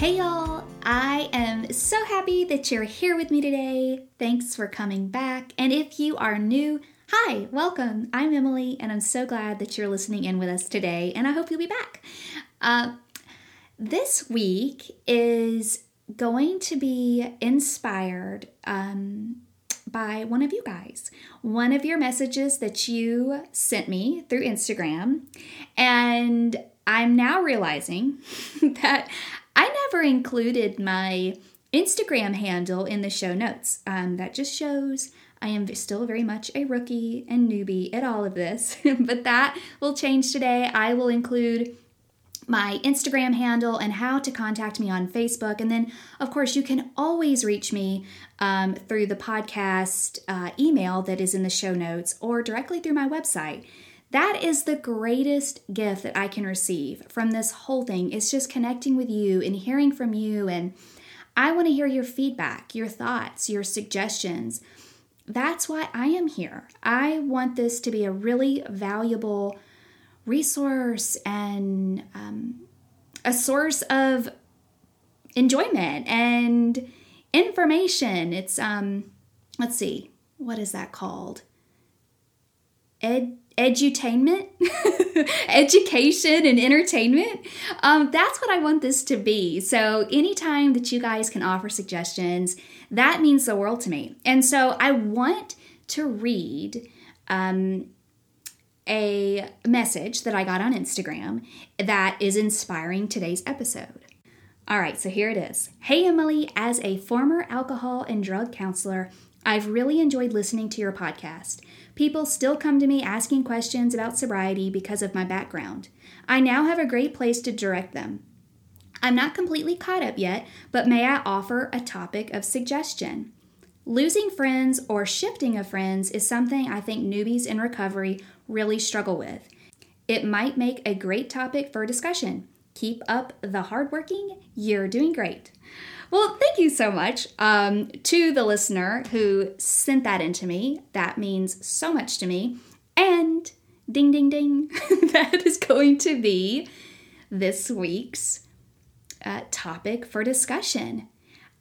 Hey y'all, I am so happy that you're here with me today. Thanks for coming back. And if you are new, hi, welcome. I'm Emily, and I'm so glad that you're listening in with us today, and I hope you'll be back. Uh, this week is going to be inspired um, by one of you guys, one of your messages that you sent me through Instagram. And I'm now realizing that I never included my Instagram handle in the show notes. Um, that just shows I am still very much a rookie and newbie at all of this, but that will change today. I will include my Instagram handle and how to contact me on Facebook. And then, of course, you can always reach me um, through the podcast uh, email that is in the show notes or directly through my website. That is the greatest gift that I can receive from this whole thing. It's just connecting with you and hearing from you. And I want to hear your feedback, your thoughts, your suggestions. That's why I am here. I want this to be a really valuable resource and um, a source of enjoyment and information. It's, um, let's see, what is that called? Ed edutainment, education, and entertainment. Um, that's what I want this to be. So, anytime that you guys can offer suggestions, that means the world to me. And so, I want to read um, a message that I got on Instagram that is inspiring today's episode. All right, so here it is. Hey, Emily, as a former alcohol and drug counselor, I've really enjoyed listening to your podcast. People still come to me asking questions about sobriety because of my background. I now have a great place to direct them. I'm not completely caught up yet, but may I offer a topic of suggestion? Losing friends or shifting of friends is something I think newbies in recovery really struggle with. It might make a great topic for discussion. Keep up the hardworking. You're doing great. Well, thank you so much um, to the listener who sent that into me. That means so much to me. And ding, ding, ding, that is going to be this week's uh, topic for discussion.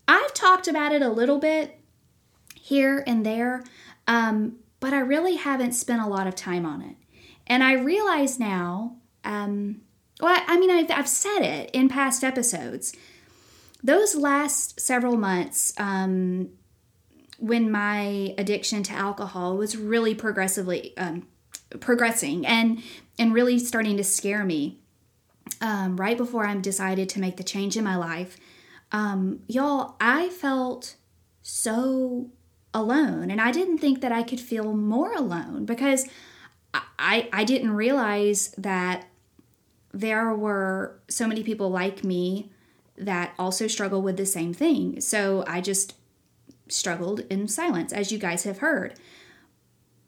I've talked about it a little bit here and there, um, but I really haven't spent a lot of time on it. And I realize now, um, well, I mean, I've, I've said it in past episodes those last several months, um, when my addiction to alcohol was really progressively um, progressing and and really starting to scare me, um, right before I decided to make the change in my life, um, y'all, I felt so alone, and I didn't think that I could feel more alone because I I didn't realize that there were so many people like me that also struggle with the same thing. So I just struggled in silence, as you guys have heard.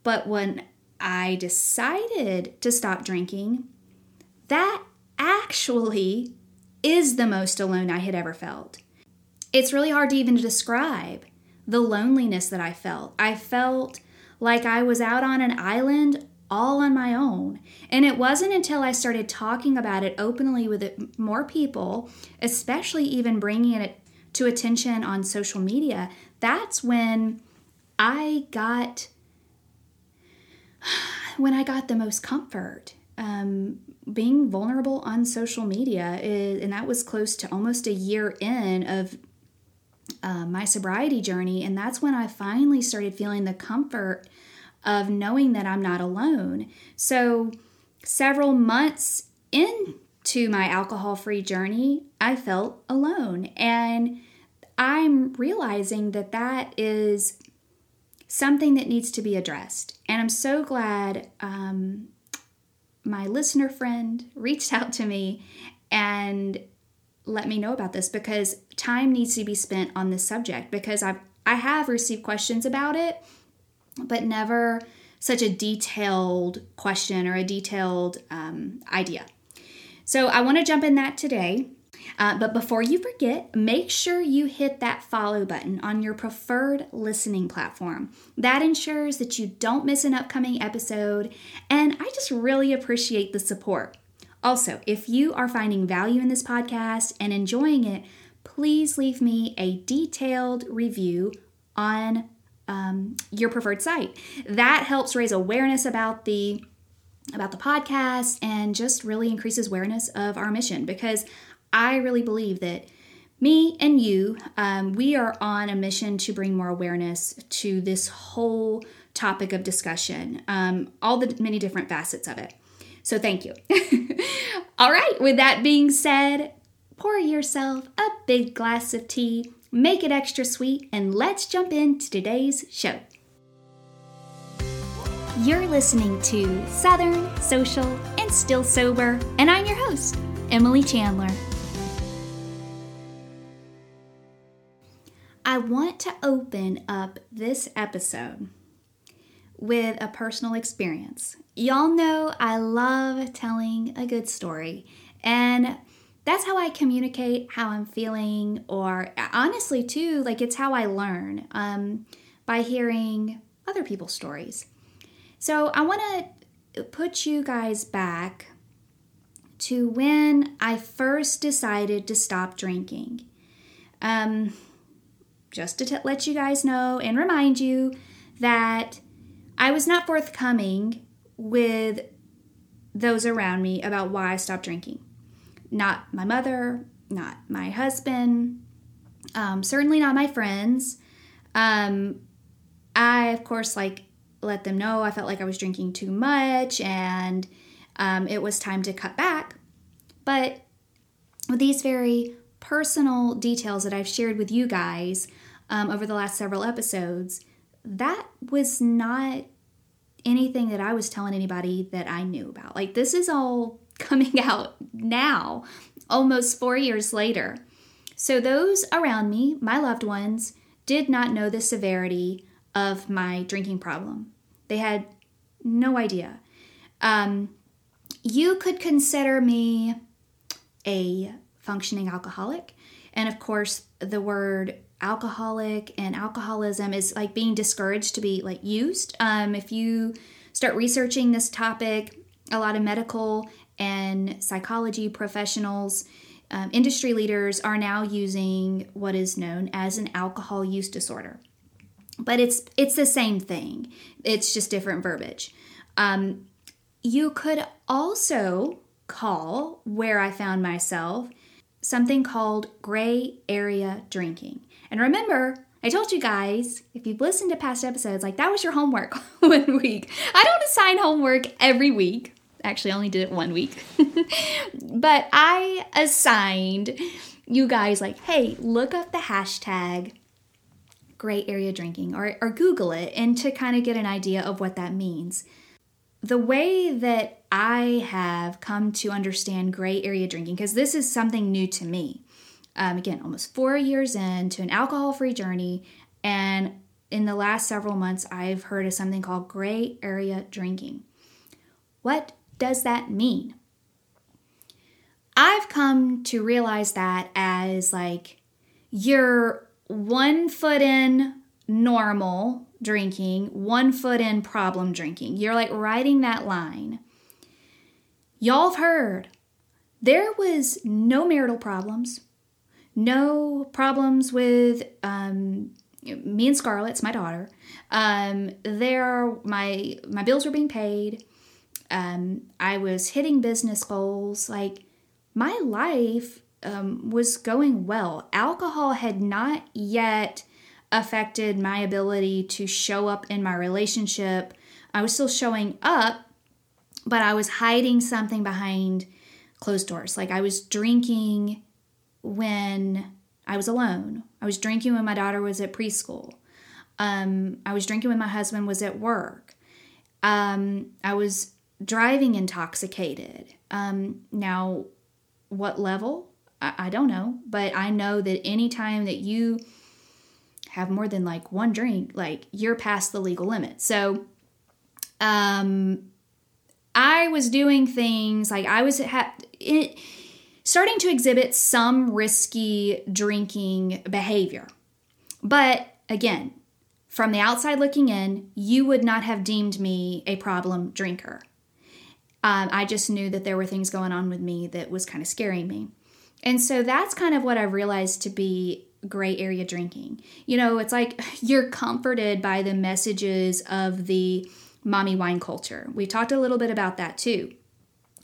But when I decided to stop drinking, that actually is the most alone I had ever felt. It's really hard to even describe the loneliness that I felt. I felt like I was out on an island all on my own. And it wasn't until I started talking about it openly with more people, especially even bringing it to attention on social media, that's when I got when I got the most comfort. Um, being vulnerable on social media is, and that was close to almost a year in of uh, my sobriety journey, and that's when I finally started feeling the comfort of knowing that I'm not alone. So, several months into my alcohol free journey, I felt alone. And I'm realizing that that is something that needs to be addressed. And I'm so glad um, my listener friend reached out to me and let me know about this because time needs to be spent on this subject because I've I have received questions about it but never such a detailed question or a detailed um, idea. So I want to jump in that today. Uh, but before you forget, make sure you hit that follow button on your preferred listening platform. That ensures that you don't miss an upcoming episode, and I just really appreciate the support. Also, if you are finding value in this podcast and enjoying it, please leave me a detailed review on um, your preferred site. That helps raise awareness about the about the podcast and just really increases awareness of our mission because I really believe that me and you, um, we are on a mission to bring more awareness to this whole topic of discussion, um, all the many different facets of it. So, thank you. all right, with that being said, pour yourself a big glass of tea, make it extra sweet, and let's jump into today's show. You're listening to Southern, Social, and Still Sober, and I'm your host, Emily Chandler. I want to open up this episode with a personal experience. Y'all know I love telling a good story, and that's how I communicate how I'm feeling, or honestly, too, like it's how I learn um, by hearing other people's stories. So I want to put you guys back to when I first decided to stop drinking. Um, just to t- let you guys know and remind you that I was not forthcoming with those around me about why I stopped drinking. Not my mother, not my husband, um, certainly not my friends. Um, I, of course, like let them know I felt like I was drinking too much and um, it was time to cut back. But with these very personal details that I've shared with you guys um, over the last several episodes, that was not anything that I was telling anybody that I knew about. Like, this is all coming out now, almost four years later. So, those around me, my loved ones, did not know the severity of my drinking problem. They had no idea. Um, you could consider me a functioning alcoholic. And of course, the word alcoholic and alcoholism is like being discouraged to be like used. Um, if you start researching this topic, a lot of medical and psychology professionals, um, industry leaders are now using what is known as an alcohol use disorder but it's it's the same thing. It's just different verbiage. Um, you could also call where I found myself something called gray area drinking. And remember, I told you guys, if you've listened to past episodes, like that was your homework one week. I don't assign homework every week. Actually, only did it one week. but I assigned you guys, like, hey, look up the hashtag gray area drinking or, or Google it and to kind of get an idea of what that means. The way that I have come to understand gray area drinking, because this is something new to me. Um, again, almost four years into an alcohol free journey, and in the last several months, I've heard of something called gray area drinking. What does that mean? I've come to realize that as like you're one foot in normal drinking, one foot in problem drinking. You're like riding that line. Y'all have heard there was no marital problems, no problems with um, me and Scarlett's my daughter. Um, there, my my bills were being paid. Um, I was hitting business goals. Like my life um, was going well. Alcohol had not yet affected my ability to show up in my relationship. I was still showing up, but I was hiding something behind closed doors. Like I was drinking when I was alone. I was drinking when my daughter was at preschool. Um, I was drinking when my husband was at work. Um, I was driving intoxicated. Um, now, what level? I, I don't know, but I know that anytime that you have more than like one drink, like you're past the legal limit. So, um, I was doing things like I was ha- it, starting to exhibit some risky drinking behavior. But again, from the outside looking in, you would not have deemed me a problem drinker. Um, I just knew that there were things going on with me that was kind of scaring me. And so that's kind of what I've realized to be gray area drinking. You know, it's like you're comforted by the messages of the mommy wine culture. We talked a little bit about that too.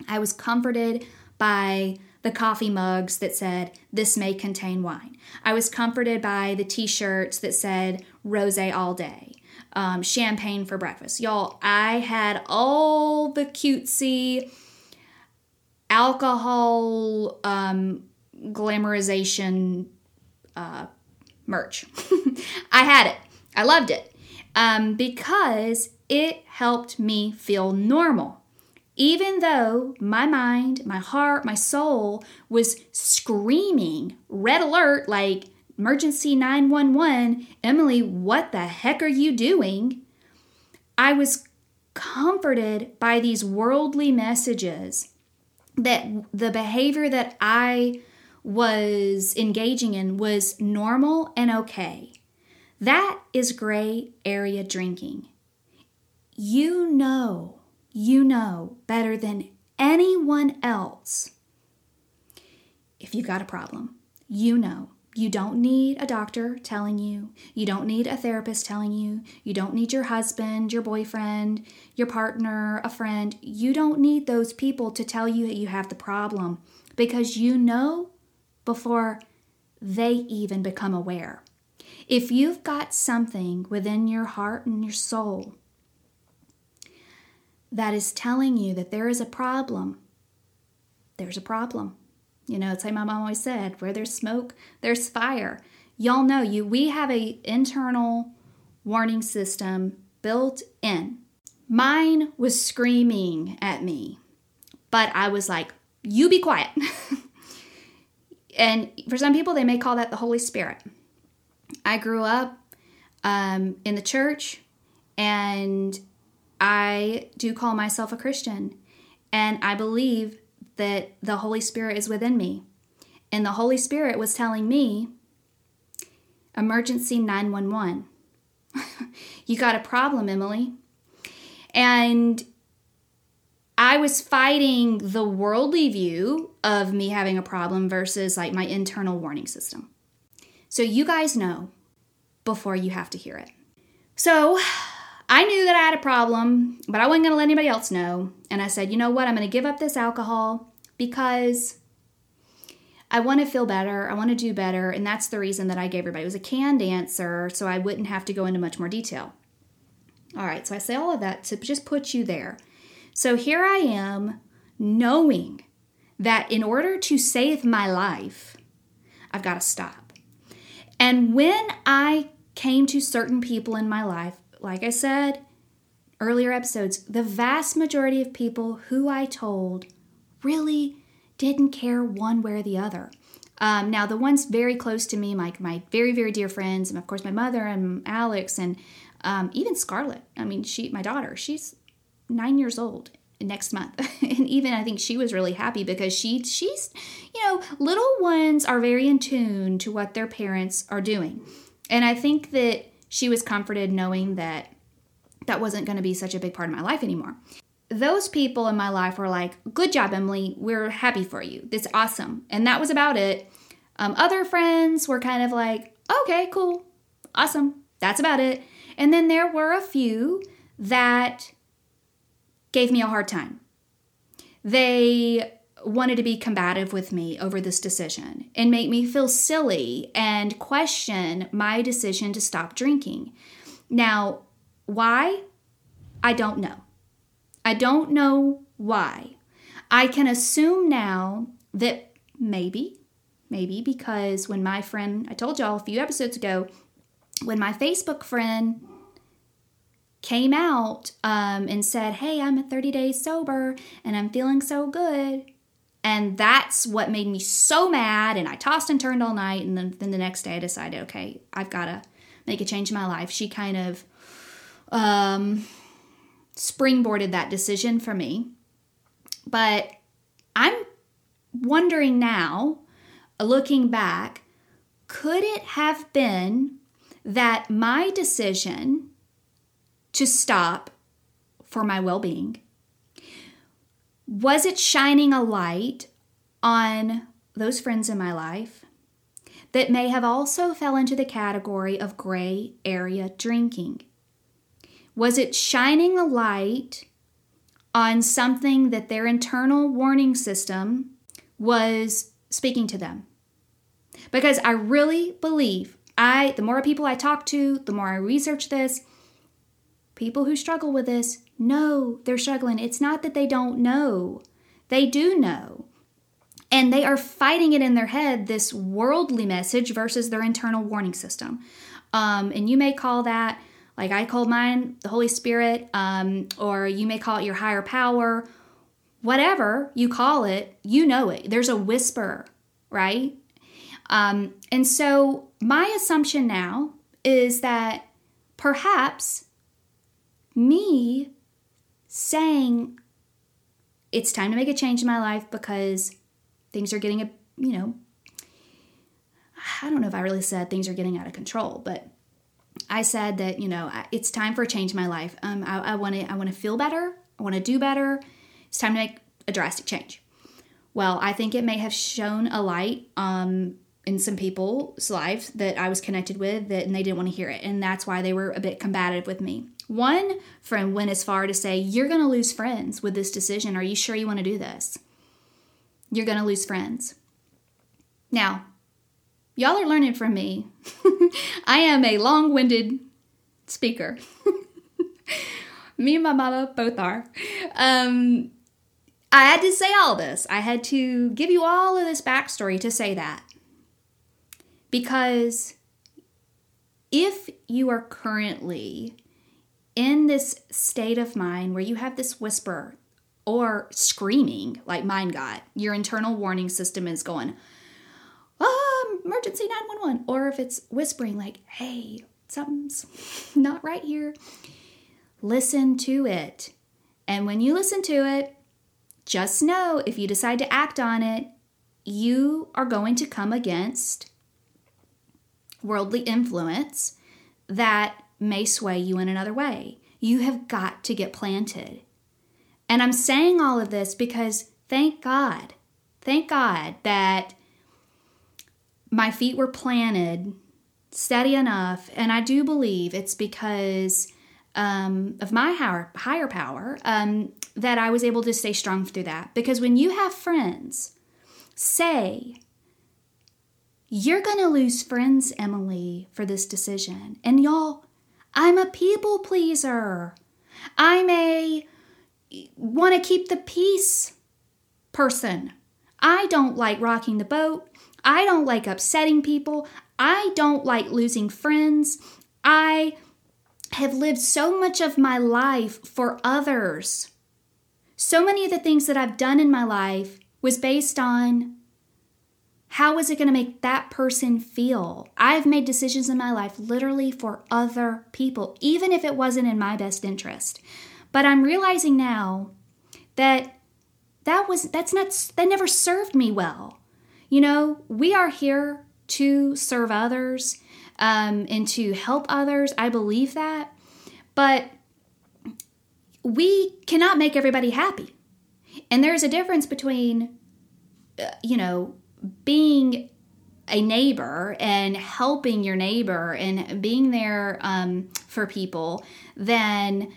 I was comforted by the coffee mugs that said, This may contain wine. I was comforted by the t shirts that said, Rose all day, um, champagne for breakfast. Y'all, I had all the cutesy alcohol um, glamorization uh, merch. I had it. I loved it um, because it helped me feel normal. Even though my mind, my heart, my soul was screaming red alert like emergency 911, Emily, what the heck are you doing? I was comforted by these worldly messages that the behavior that I was engaging in was normal and okay. That is gray area drinking. You know, you know better than anyone else if you've got a problem. You know. You don't need a doctor telling you. You don't need a therapist telling you. You don't need your husband, your boyfriend, your partner, a friend. You don't need those people to tell you that you have the problem because you know before they even become aware. If you've got something within your heart and your soul that is telling you that there is a problem, there's a problem. You know, it's like my mom always said, where there's smoke, there's fire. Y'all know you we have a internal warning system built in. Mine was screaming at me, but I was like, you be quiet. and for some people, they may call that the Holy Spirit. I grew up um, in the church, and I do call myself a Christian. And I believe that the Holy Spirit is within me. And the Holy Spirit was telling me, emergency 911. you got a problem, Emily. And I was fighting the worldly view of me having a problem versus like my internal warning system. So you guys know before you have to hear it. So I knew that I had a problem, but I wasn't going to let anybody else know. And I said, you know what? I'm going to give up this alcohol because I want to feel better. I want to do better. And that's the reason that I gave everybody. It was a canned answer, so I wouldn't have to go into much more detail. All right, so I say all of that to just put you there. So here I am knowing that in order to save my life, I've got to stop. And when I came to certain people in my life, like I said earlier episodes, the vast majority of people who I told really didn't care one way or the other. Um, now, the ones very close to me, like my very, very dear friends, and of course my mother and Alex, and um, even Scarlett. I mean, she, my daughter, she's nine years old next month and even i think she was really happy because she she's you know little ones are very in tune to what their parents are doing and i think that she was comforted knowing that that wasn't going to be such a big part of my life anymore. Those people in my life were like good job emily. We're happy for you. That's awesome. And that was about it. Um, other friends were kind of like okay cool. Awesome. That's about it. And then there were a few that gave me a hard time. They wanted to be combative with me over this decision and make me feel silly and question my decision to stop drinking. Now, why? I don't know. I don't know why. I can assume now that maybe, maybe because when my friend, I told y'all a few episodes ago, when my Facebook friend came out um, and said, Hey, I'm at 30 days sober and I'm feeling so good. And that's what made me so mad. And I tossed and turned all night. And then, then the next day I decided, okay, I've got to make a change in my life. She kind of um, springboarded that decision for me. But I'm wondering now, looking back, could it have been that my decision to stop for my well being Was it shining a light on those friends in my life that may have also fell into the category of gray area drinking? Was it shining a light on something that their internal warning system was speaking to them? Because I really believe I the more people I talk to, the more I research this, people who struggle with this know they're struggling. It's not that they don't know. They do know. And they are fighting it in their head, this worldly message versus their internal warning system. Um, and you may call that, like I called mine, the Holy Spirit, um, or you may call it your higher power. Whatever you call it, you know it. There's a whisper, right? Um, and so my assumption now is that perhaps me saying it's time to make a change in my life because things are getting a you know I don't know if I really said things are getting out of control, but I said that you know it's time for a change in my life. Um, I want to I want to feel better. I want to do better. It's time to make a drastic change. Well, I think it may have shown a light um, in some people's lives that I was connected with that and they didn't want to hear it, and that's why they were a bit combative with me. One friend went as far to say, "You're going to lose friends with this decision. Are you sure you want to do this?" you're going to lose friends. Now, y'all are learning from me. I am a long winded speaker. me and my mama both are. Um, I had to say all this. I had to give you all of this backstory to say that. Because if you are currently in this state of mind where you have this whisper or screaming like mine got. Your internal warning system is going, ah, emergency 911. Or if it's whispering like, hey, something's not right here, listen to it. And when you listen to it, just know if you decide to act on it, you are going to come against worldly influence that may sway you in another way. You have got to get planted. And I'm saying all of this because thank God, thank God that my feet were planted steady enough. And I do believe it's because um, of my higher, higher power um, that I was able to stay strong through that. Because when you have friends say, you're going to lose friends, Emily, for this decision. And y'all, I'm a people pleaser. I'm a want to keep the peace person. I don't like rocking the boat. I don't like upsetting people. I don't like losing friends. I have lived so much of my life for others. So many of the things that I've done in my life was based on how is it going to make that person feel? I've made decisions in my life literally for other people, even if it wasn't in my best interest. But I'm realizing now that that was that's not that never served me well. You know, we are here to serve others um, and to help others. I believe that, but we cannot make everybody happy. And there's a difference between, uh, you know, being a neighbor and helping your neighbor and being there um, for people than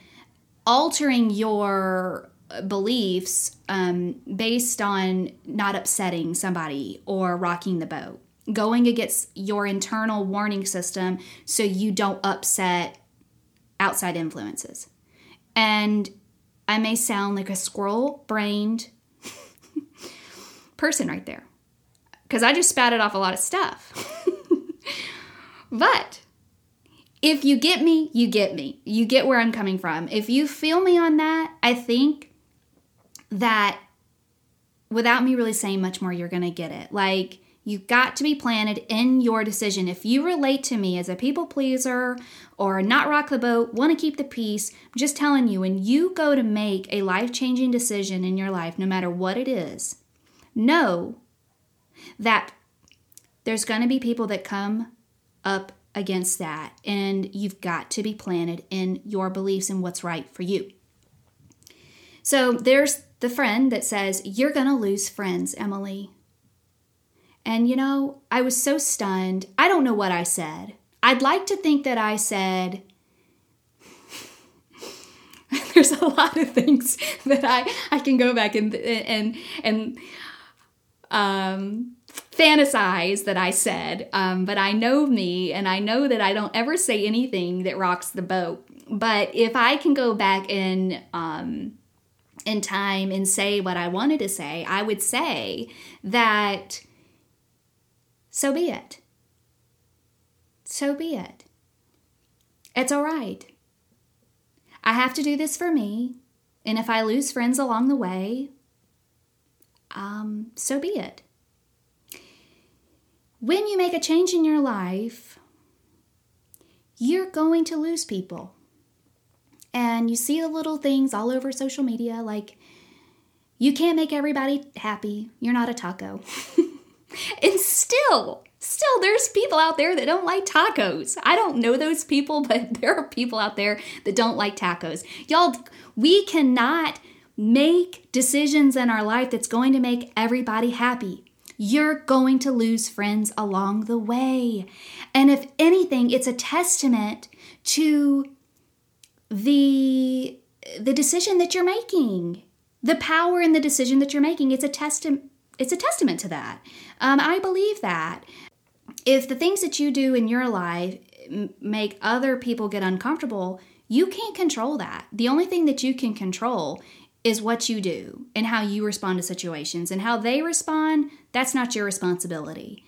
altering your beliefs um, based on not upsetting somebody or rocking the boat, going against your internal warning system so you don't upset outside influences. And I may sound like a squirrel brained person right there because I just spouted off a lot of stuff. but if you get me, you get me. You get where I'm coming from. If you feel me on that, I think that without me really saying much more, you're going to get it. Like, you've got to be planted in your decision. If you relate to me as a people pleaser or not rock the boat, want to keep the peace, I'm just telling you, when you go to make a life changing decision in your life, no matter what it is, know that there's going to be people that come up against that. And you've got to be planted in your beliefs and what's right for you. So there's the friend that says, You're going to lose friends, Emily. And you know, I was so stunned. I don't know what I said. I'd like to think that I said, there's a lot of things that I, I can go back and and and um, fantasize that I said, um, but I know me and I know that I don't ever say anything that rocks the boat. But if I can go back in um, in time and say what I wanted to say, I would say that so be it. So be it. It's all right. I have to do this for me, and if I lose friends along the way, um, so be it. When you make a change in your life, you're going to lose people. And you see the little things all over social media like, you can't make everybody happy. You're not a taco. and still, still, there's people out there that don't like tacos. I don't know those people, but there are people out there that don't like tacos. Y'all, we cannot make decisions in our life that's going to make everybody happy. You're going to lose friends along the way. And if anything, it's a testament to the the decision that you're making. The power in the decision that you're making. It's a testament it's a testament to that. Um, I believe that. If the things that you do in your life make other people get uncomfortable, you can't control that. The only thing that you can control is what you do and how you respond to situations and how they respond, that's not your responsibility.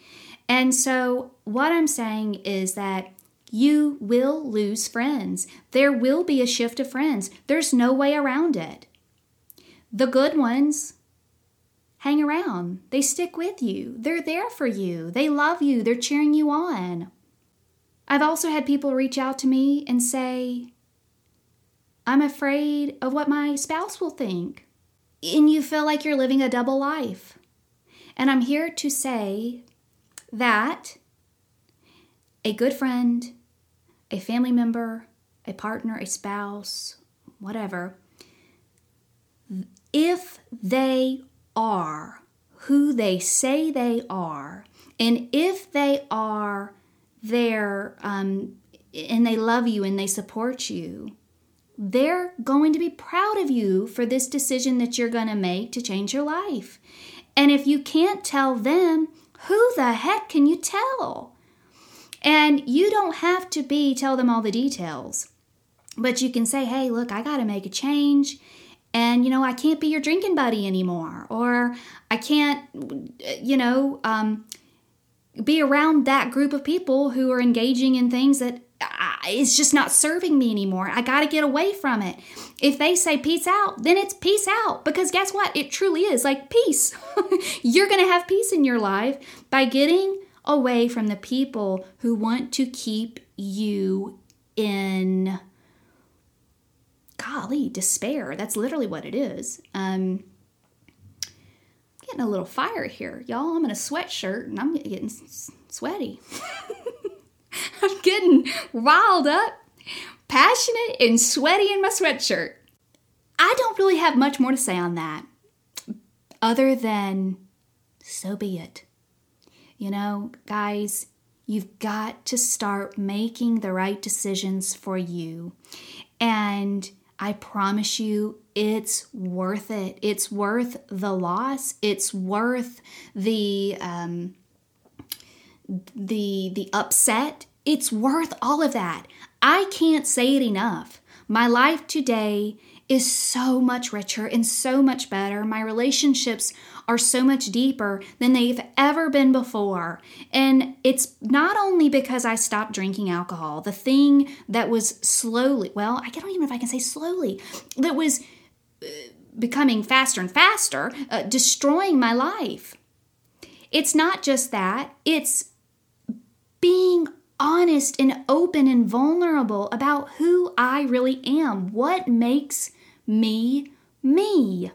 And so, what I'm saying is that you will lose friends. There will be a shift of friends. There's no way around it. The good ones hang around, they stick with you, they're there for you, they love you, they're cheering you on. I've also had people reach out to me and say, I'm afraid of what my spouse will think. And you feel like you're living a double life. And I'm here to say that a good friend, a family member, a partner, a spouse, whatever, if they are who they say they are, and if they are there um, and they love you and they support you, they're going to be proud of you for this decision that you're going to make to change your life. And if you can't tell them, who the heck can you tell? And you don't have to be tell them all the details. But you can say, "Hey, look, I got to make a change." And you know, I can't be your drinking buddy anymore or I can't you know, um, be around that group of people who are engaging in things that it's just not serving me anymore. I got to get away from it. If they say peace out, then it's peace out because guess what? It truly is like peace. You're going to have peace in your life by getting away from the people who want to keep you in golly, despair. That's literally what it is. Um, getting a little fire here, y'all. I'm in a sweatshirt and I'm getting sweaty. I'm getting riled up, passionate, and sweaty in my sweatshirt. I don't really have much more to say on that, other than so be it. You know, guys, you've got to start making the right decisions for you. And I promise you, it's worth it. It's worth the loss. It's worth the um, the the upset it's worth all of that. I can't say it enough. My life today is so much richer and so much better. My relationships are so much deeper than they've ever been before. And it's not only because i stopped drinking alcohol. The thing that was slowly well i don't even know if i can say slowly that was uh, becoming faster and faster uh, destroying my life. It's not just that. It's being honest and open and vulnerable about who I really am, what makes me me.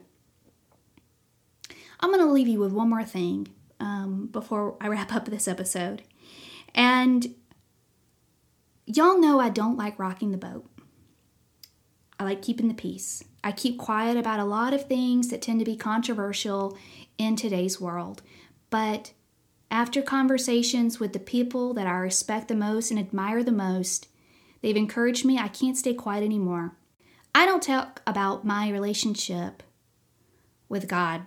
I'm going to leave you with one more thing um, before I wrap up this episode. And y'all know I don't like rocking the boat. I like keeping the peace. I keep quiet about a lot of things that tend to be controversial in today's world. But after conversations with the people that I respect the most and admire the most, they've encouraged me I can't stay quiet anymore. I don't talk about my relationship with God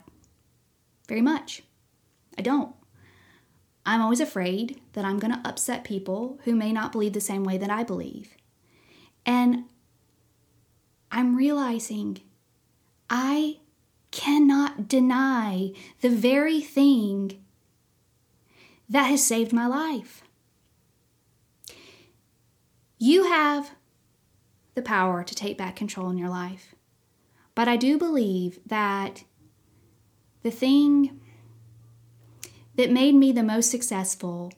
very much. I don't. I'm always afraid that I'm going to upset people who may not believe the same way that I believe. And I'm realizing I cannot deny the very thing that has saved my life. You have the power to take back control in your life. But I do believe that the thing that made me the most successful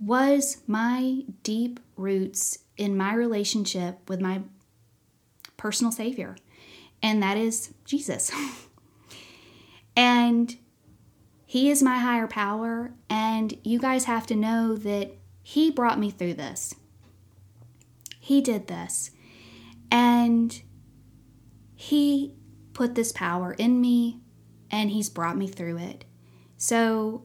was my deep roots in my relationship with my personal Savior, and that is Jesus. and He is my higher power, and you guys have to know that He brought me through this. He did this, and He put this power in me, and He's brought me through it. So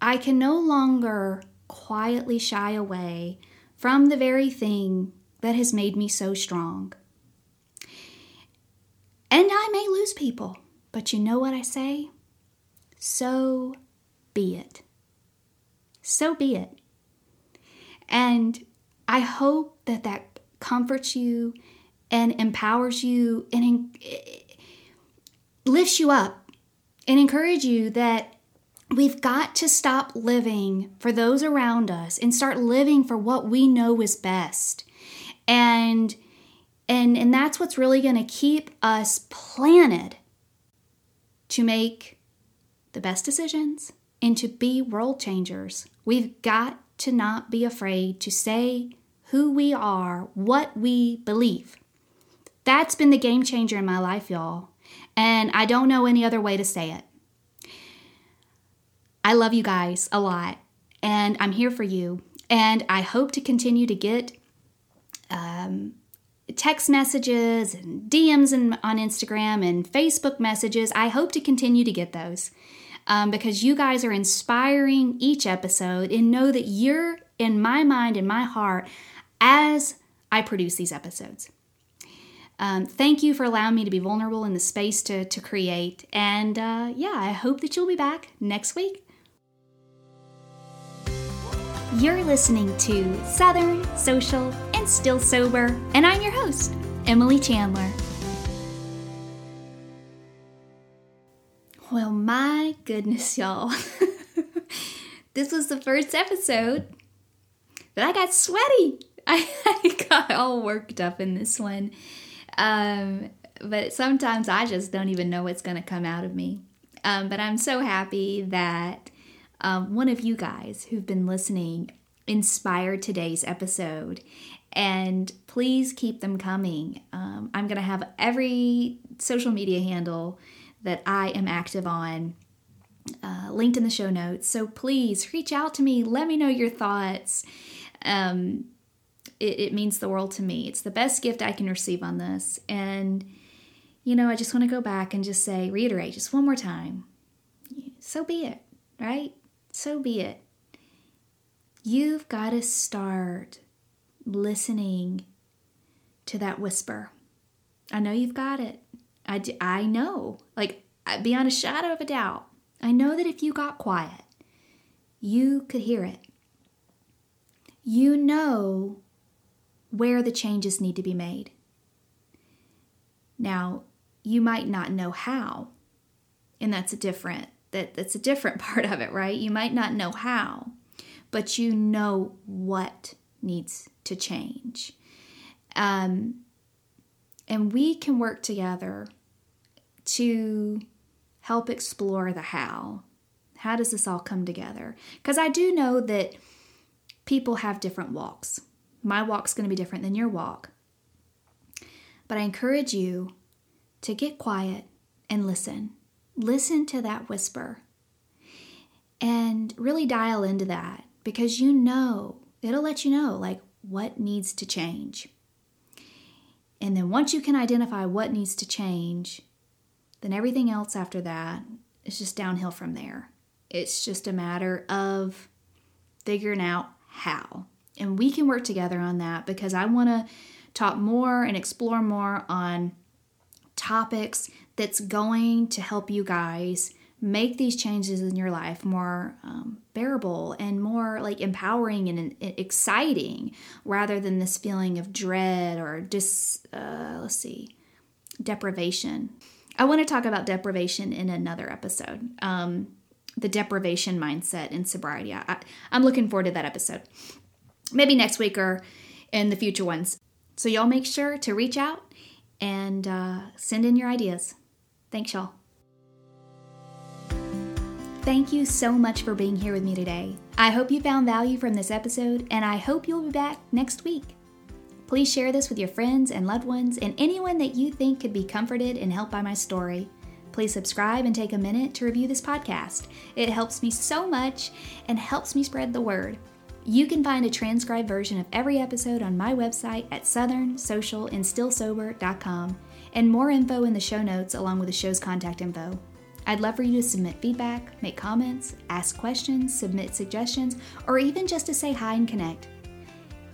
I can no longer quietly shy away from the very thing that has made me so strong. And I may lose people, but you know what I say? So be it. So be it. And I hope that that comforts you and empowers you and eh, lifts you up and encourage you that we've got to stop living for those around us and start living for what we know is best. And and, and that's what's really going to keep us planted to make the best decisions and to be world changers. We've got to not be afraid to say who we are, what we believe. That's been the game changer in my life, y'all. And I don't know any other way to say it. I love you guys a lot, and I'm here for you. And I hope to continue to get um, text messages and DMs in, on Instagram and Facebook messages. I hope to continue to get those um, because you guys are inspiring each episode and know that you're in my mind and my heart as I produce these episodes. Um, thank you for allowing me to be vulnerable in the space to, to create. And uh, yeah, I hope that you'll be back next week. You're listening to Southern, Social, and Still Sober, and I'm your host, Emily Chandler. Well, my goodness, y'all. this was the first episode that I got sweaty. I, I got all worked up in this one. Um, but sometimes I just don't even know what's going to come out of me. Um, but I'm so happy that um, one of you guys who've been listening inspired today's episode. And please keep them coming. Um, I'm going to have every social media handle that I am active on uh, linked in the show notes. So please reach out to me. Let me know your thoughts. Um, it, it means the world to me. It's the best gift I can receive on this. And, you know, I just want to go back and just say, reiterate just one more time. So be it, right? so be it. You've got to start listening to that whisper. I know you've got it. I, I know, like, beyond a shadow of a doubt, I know that if you got quiet, you could hear it. You know where the changes need to be made. Now, you might not know how, and that's a different that that's a different part of it, right? You might not know how, but you know what needs to change. Um, and we can work together to help explore the how. How does this all come together? Because I do know that people have different walks. My walk's going to be different than your walk. But I encourage you to get quiet and listen listen to that whisper and really dial into that because you know, it'll let you know like what needs to change. And then once you can identify what needs to change, then everything else after that is just downhill from there. It's just a matter of figuring out how. And we can work together on that because I want to talk more and explore more on topics that's going to help you guys make these changes in your life more um, bearable and more like empowering and, and, exciting rather than this feeling of dread or dis uh, let's see deprivation. I want to talk about deprivation in another episode. Um, the deprivation mindset in sobriety. I, i'm looking forward to that episode. Maybe next week or in the future ones. So y'all make sure to reach out and uh, send in your ideas. Thanks y'all Thank you so much for being here with me today. I hope you found value from this episode, and I hope you'll be back next week. Please share this with your friends and loved ones and anyone that you think could be comforted and helped by my story. Please subscribe and take a minute to review this podcast. It helps me so much and helps me spread the word. You can find a transcribed version of every episode on my website at southernsocialandstillsober.com and more info in the show notes along with the show's contact info. I'd love for you to submit feedback, make comments, ask questions, submit suggestions, or even just to say hi and connect.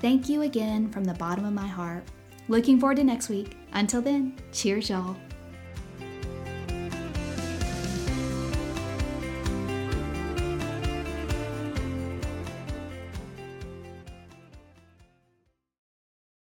Thank you again from the bottom of my heart. Looking forward to next week. Until then, cheers, y'all.